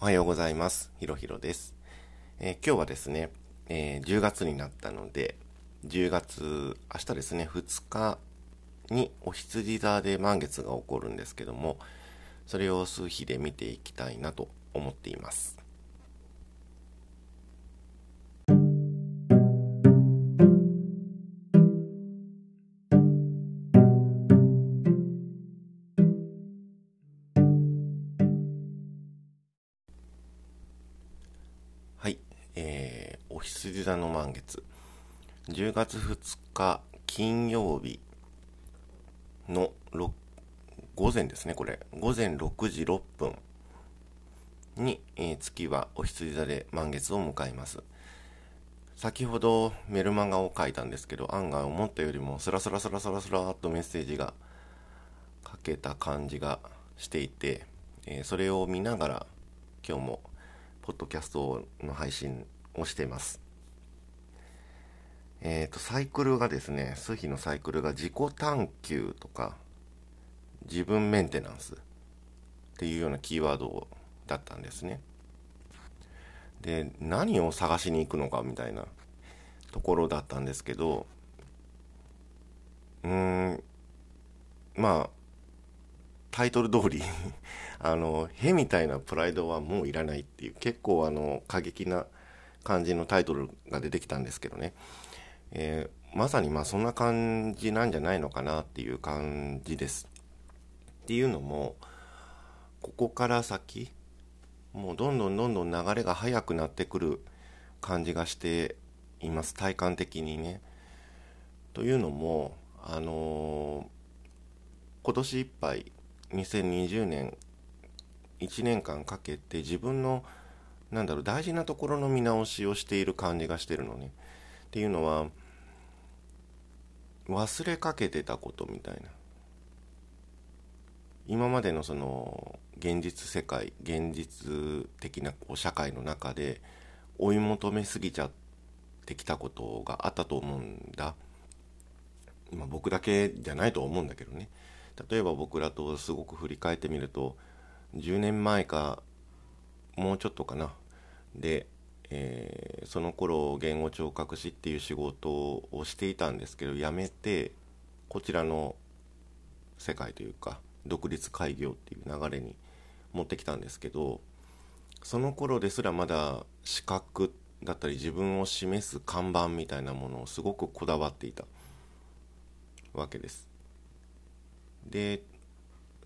おはようございます。ひろひろです。えー今日はですね、えー10月になったので、10月、明日ですね、2日にお羊座で満月が起こるんですけども、それを数日で見ていきたいなと思っています。お羊座の満月。10月2日金曜日の午前ですね、これ。午前6時6分に、えー月はお羊座で満月を迎えます。先ほどメルマガを書いたんですけど、案外思ったよりもスラスラスラスラスラっとメッセージが書けた感じがしていて、えーそれを見ながら今日もポッドキャストの配信をしています。えっ、と、サイクルがですね、数日のサイクルが自己探求とか、自分メンテナンスっていうようなキーワードだったんですね。で、何を探しに行くのかみたいなところだったんですけど、うーん、まあ、タイトル通り あの、へみたいなプライドはもういらないっていう、結構あの、過激な感じのタイトルが出てきたんですけどね。えーまさにまあそんな感じなんじゃないのかなっていう感じです。っていうのも、ここから先、もうどんどんどんどん流れが速くなってくる感じがしています。体感的にね。というのも、あのー今年いっぱい、2020年、1年間かけて自分の、なんだろう、大事なところの見直しをしている感じがしてるのね。っていうのは、忘れかけてたことみたいな。今までのその、現実世界、現実的なこう社会の中で追い求めすぎちゃってきたことがあったと思うんだ。まあ僕だけじゃないと思うんだけどね。例えば僕らとすごく振り返ってみると、10年前か、もうちょっとかな。で、えーその頃言語聴覚士っていう仕事をしていたんですけど辞めてこちらの世界というか独立開業っていう流れに持ってきたんですけどその頃ですらまだ資格だったり自分を示す看板みたいなものをすごくこだわっていたわけですで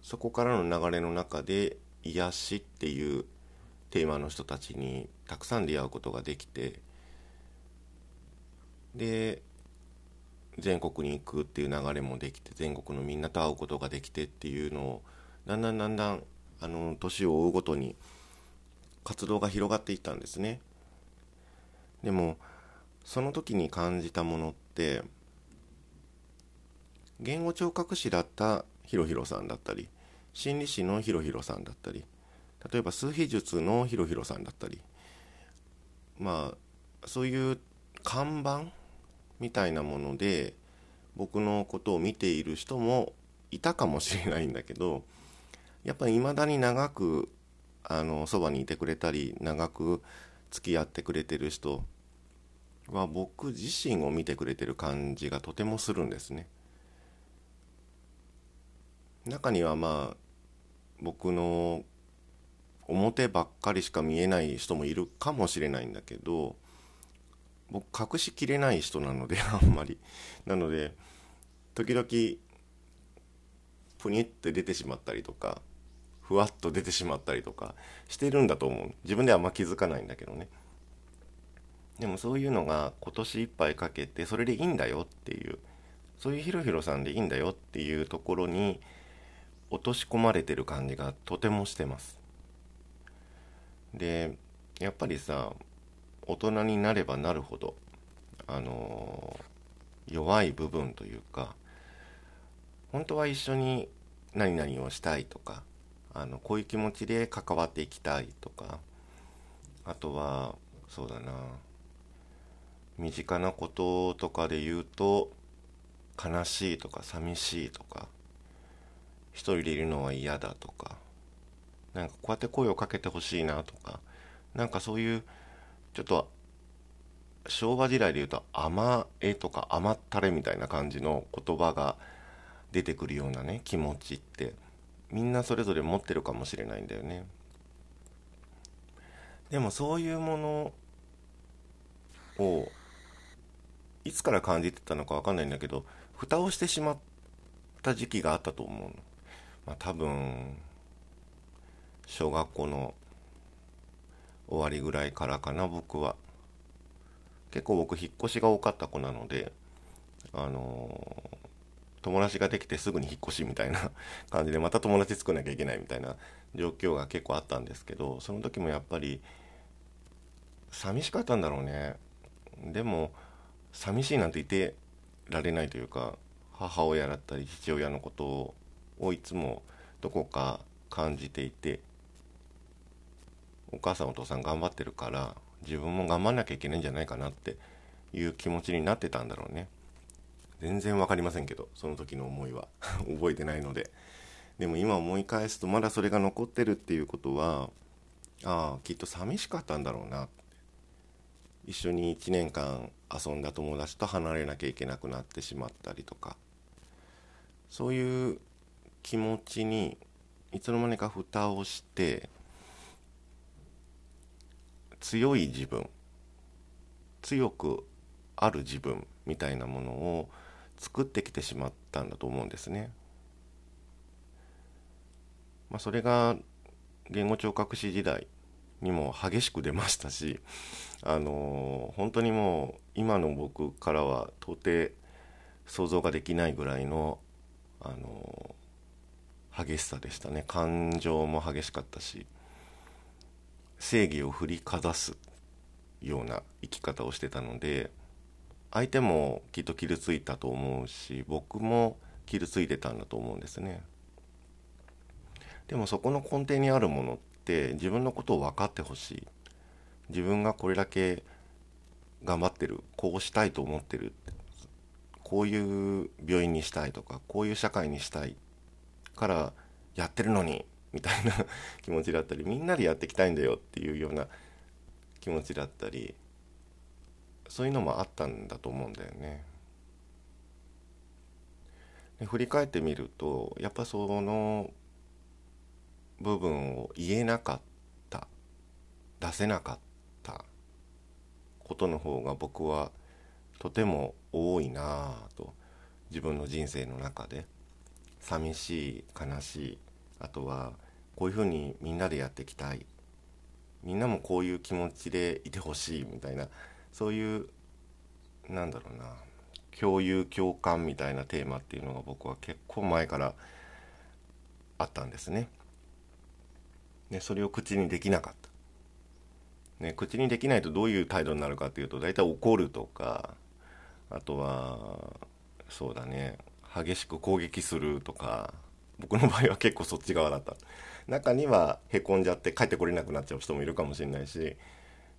そこからの流れの中で癒しっていうテーマの人たちにたくさん出会うことができてで全国に行くっていう流れもできて全国のみんなと会うことができてっていうのをだんだんだんだんあの年を追うごとに活動が広がっていったんですね。でもその時に感じたものって言語聴覚士だったひろひろさんだったり心理師のひろひろさんだったり例えば数秘術のひろひろさんだったりまあそういう看板みたいなもので僕のことを見ている人もいたかもしれないんだけどやっぱり未だに長くあのそばにいてくれたり長く付き合ってくれてる人は僕自身を見てくれてる感じがとてもするんですね。中にはまあ僕の表ばっかりしか見えない人もいるかもしれないんだけど僕隠しきれない人なので あんまり。なので時々プニって出てしまったりとかふわっと出てしまったりとかしてるんだと思う。自分ではあんま気づかないんだけどね。でもそういうのが今年いっぱいかけてそれでいいんだよっていうそういうヒロヒロさんでいいんだよっていうところに落とし込まれてる感じがとてもしてます。でやっぱりさ大人になればなるほどあの弱い部分というか本当は一緒に何々をしたいとかあのこういう気持ちで関わっていきたいとかあとはそうだな身近なこととかで言うと悲しいとか寂しいとか一人でいるのは嫌だとかなんかこうやって声をかけてほしいなとかなんかそういうちょっと昭和時代で言うと甘えとか甘ったれみたいな感じの言葉が出てくるようなね気持ちってみんなそれぞれ持ってるかもしれないんだよね。でもそういうものをいつから感じてたのか分かんないんだけど蓋をしてしまった時期があったと思うの、まあ、多分小学校の終わりぐらいからかな僕は。結構僕引っ越しが多かった子なのであのー、友達ができてすぐに引っ越しみたいな 感じでまた友達作んなきゃいけないみたいな状況が結構あったんですけどその時もやっぱり寂しかったんだろうね。でも寂しいなんていてられないというか母親だったり父親のことをいつもどこか感じていてお母さんお父さん頑張ってるから自分も頑張んなきゃいけないんじゃないかなっていう気持ちになってたんだろうね。全然分かりませんけどその時の思いは。覚えてないので。でも今思い返すとまだそれが残ってるっていうことはああきっと寂しかったんだろうな。一緒に1年間遊んだ友達と離れなきゃいけなくなってしまったりとか。そういう気持ちにいつの間にか蓋をして強い自分強くある自分みたいなものを作ってきてしまったんだと思うんですね。まあ、それが言語聴覚士時代にも激しく出ましたし、あのー、本当にもう今の僕からは到底想像ができないぐらいの、あのー、激しさでしたね感情も激しかったし正義を振りかざすような生き方をしてたので相手もきっと傷ついたと思うし僕も傷ついてたんだと思うんですね。でもそこの根底にあるものって自分のことを分かってほしい。自分がこれだけ頑張ってる。こうしたいと思ってる。こういう病院にしたいとかこういう社会にしたいからやってるのにみたいな 気持ちだったりみんなでやっていきたいんだよっていうような気持ちだったりそういうのもあったんだと思うんだよね。で振り返ってみるとやっぱその部分を言えなかった出せなかったことの方が僕はとても多いなぁと自分の人生の中で寂しい悲しいあとはこういうふうにみんなでやっていきたい。みんなもこういう気持ちでいてほしいみたいな。そういうなんだろうな。共有共感みたいなテーマっていうのが僕は結構前からあったんですね。ねそれを口にできなかった。ね、口にできないとどういう態度になるかっていうと大体怒るとかあとはそうだね。激しく攻撃するとか。僕の場合は結構そっち側だった中にはへこんじゃって帰ってこれなくなっちゃう人もいるかもしれないし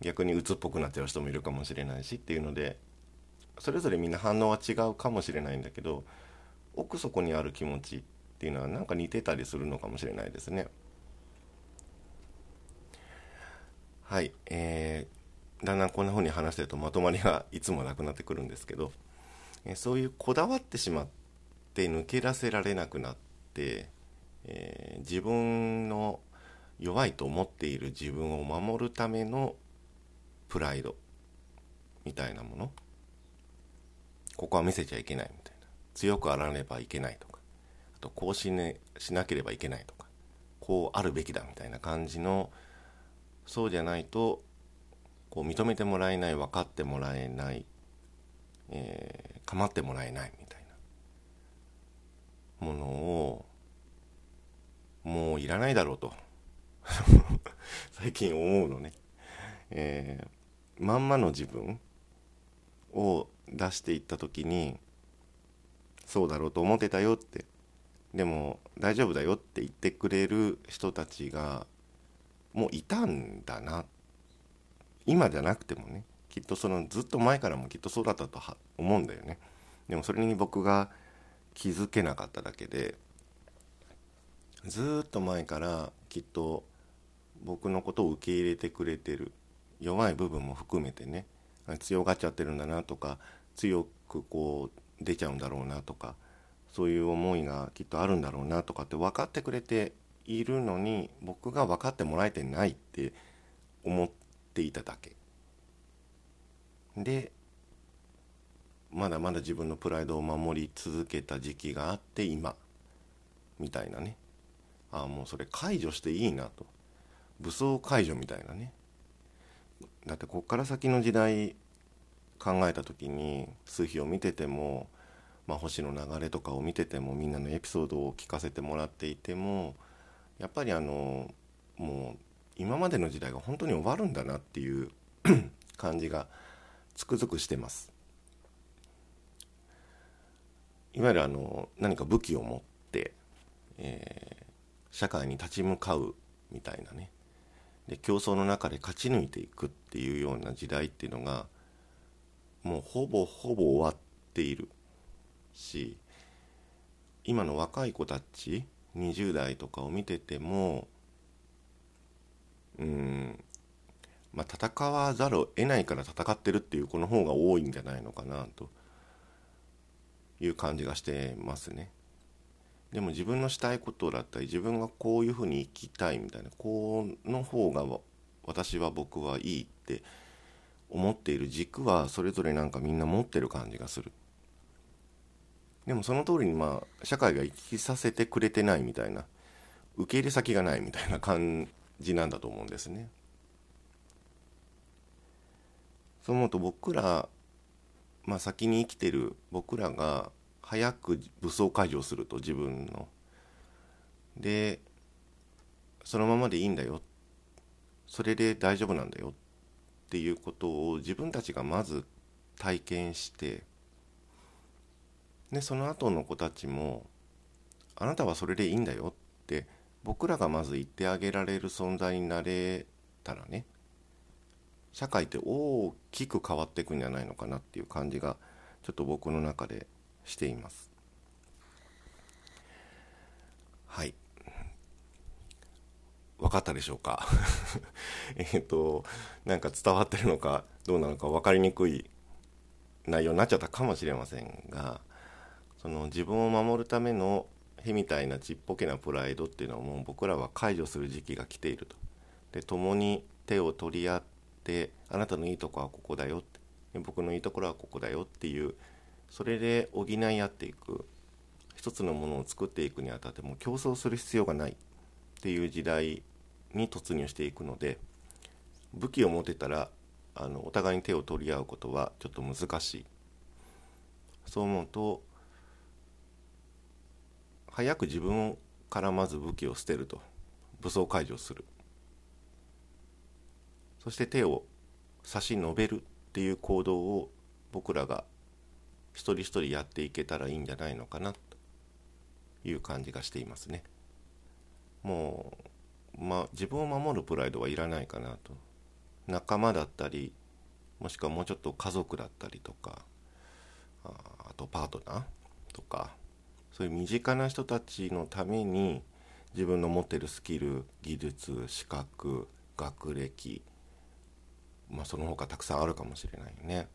逆に鬱っぽくなっちゃう人もいるかもしれないしっていうのでそれぞれみんな反応は違うかもしれないんだけど奥底にある気持ちっていうのはなんか似てたりするのかもしれないですね。はい、えー、だんだんこんな風に話してるとまとまりがいつもなくなってくるんですけど、え、そういうこだわってしまって抜け出せられなくなって、えー、自分の弱いと思っている自分を守るためのプライドみたいなもの。ここは見せちゃいけないみたいな。強くあらねばいけないとか。あとこうし,、ね、しなければいけないとか。こうあるべきだみたいな感じのそうじゃないとこう認めてもらえない分かってもらえない、えー、構ってもらえないみたいな。ものをもういらないだろうと。最近思うのね、えー、まんまの自分を出していった時にそうだろうと思ってたよってでも大丈夫だよって言ってくれる人たちがもういたんだな。今じゃなくてもねきっとそのずっと前からもきっとそうだったと思うんだよね。でもそれに僕が気づけなかっただけでずっと前からきっと僕のことを受け入れてくれてる弱い部分も含めてね強がっちゃってるんだなとか強くこう出ちゃうんだろうなとかそういう思いがきっとあるんだろうなとかって分かってくれているのに僕が分かってもらえてないって思っていただけ。でまだまだ自分のプライドを守り続けた時期があって今みたいなね。ああもうそれ解除していいなと。武装解除みたいなね。だってこっから先の時代考えた時に数日を見てても、まあ、星の流れとかを見ててもみんなのエピソードを聞かせてもらっていてもやっぱりあのもう今までの時代が本当に終わるんだなっていう 感じがつくづくしてます。いわゆるあの何か武器を持って、えー、社会に立ち向かうみたいなね。で競争の中で勝ち抜いていくっていうような時代っていうのがもうほぼほぼ終わっているし今の若い子たち20代とかを見ててもうんまあ戦わざるを得ないから戦ってるっていう子の方が多いんじゃないのかなという感じがしてますね。でも自分のしたいことだったり自分がこういうふうに生きたいみたいなこの方が私は僕はいいって思っている軸はそれぞれなんかみんな持ってる感じがするでもその通りにまあ社会が生きさせてくれてないみたいな受け入れ先がないみたいな 感じなんだと思うんですねそう思うと僕らまあ先に生きてる僕らが早く武装解除すると自分の。でそのままでいいんだよ。それで大丈夫なんだよ。っていうことを自分たちがまず体験して。でその後の子たちもあなたはそれでいいんだよって僕らがまず言ってあげられる存在になれたらね。社会って大きく変わっていくんじゃないのかなっていう感じがちょっと僕の中でしています。はい。分かったでしょうか？えっとなんか伝わってるのかどうなのか分かりにくい内容になっちゃったかもしれませんがその自分を守るためのへみたいなちっぽけなプライドっていうのをもう僕らは解除する時期が来ていると。で共に手を取り合ってあなたのいいとこはここだよって。僕のいいところはここだよっていうそれで補い合っていく。一つのものを作っていくにあたっても競争する必要がないっていう時代に突入していくので武器を持てたらあのお互いに手を取り合うことはちょっと難しい。そう思うと早く自分からまず武器を捨てると。武装解除する。そして手を差し伸べるっていう行動を僕らが一人一人やっていけたらいいんじゃないのかなという感じがしていますね。もう、ま、自分を守るプライドはいらないかなと。仲間だったりもしくはもうちょっと家族だったりとかああとパートナーとかそういう身近な人たちのために自分の持ってるスキル技術資格学歴まあその他たくさんあるかもしれないね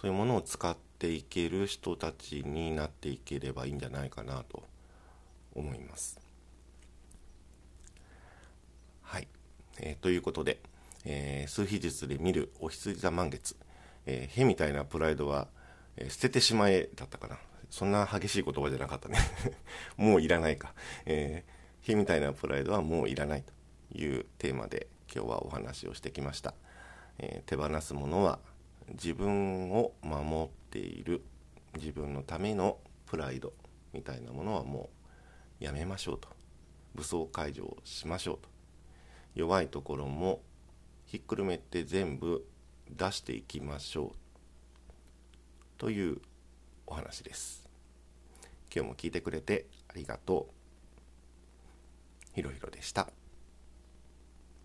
そういうものを使っていける人たちになっていければいいんじゃないかなと思います。はい、えー、ということで、えー、数秘術で見るお羊座満月、えー、へみたいなプライドは、えー、捨ててしまえだったかな。そんな激しい言葉じゃなかったね もういらないか。えー、へみたいなプライドはもういらないというテーマで今日はお話をしてきました。えー、手放すものは自分を守っている自分のためのプライドみたいなものはもうやめましょうと。武装解除をしましょうと。弱いところもひっくるめて全部出していきましょう。というお話です。今日も聞いてくれてありがとう。ひろひろでした。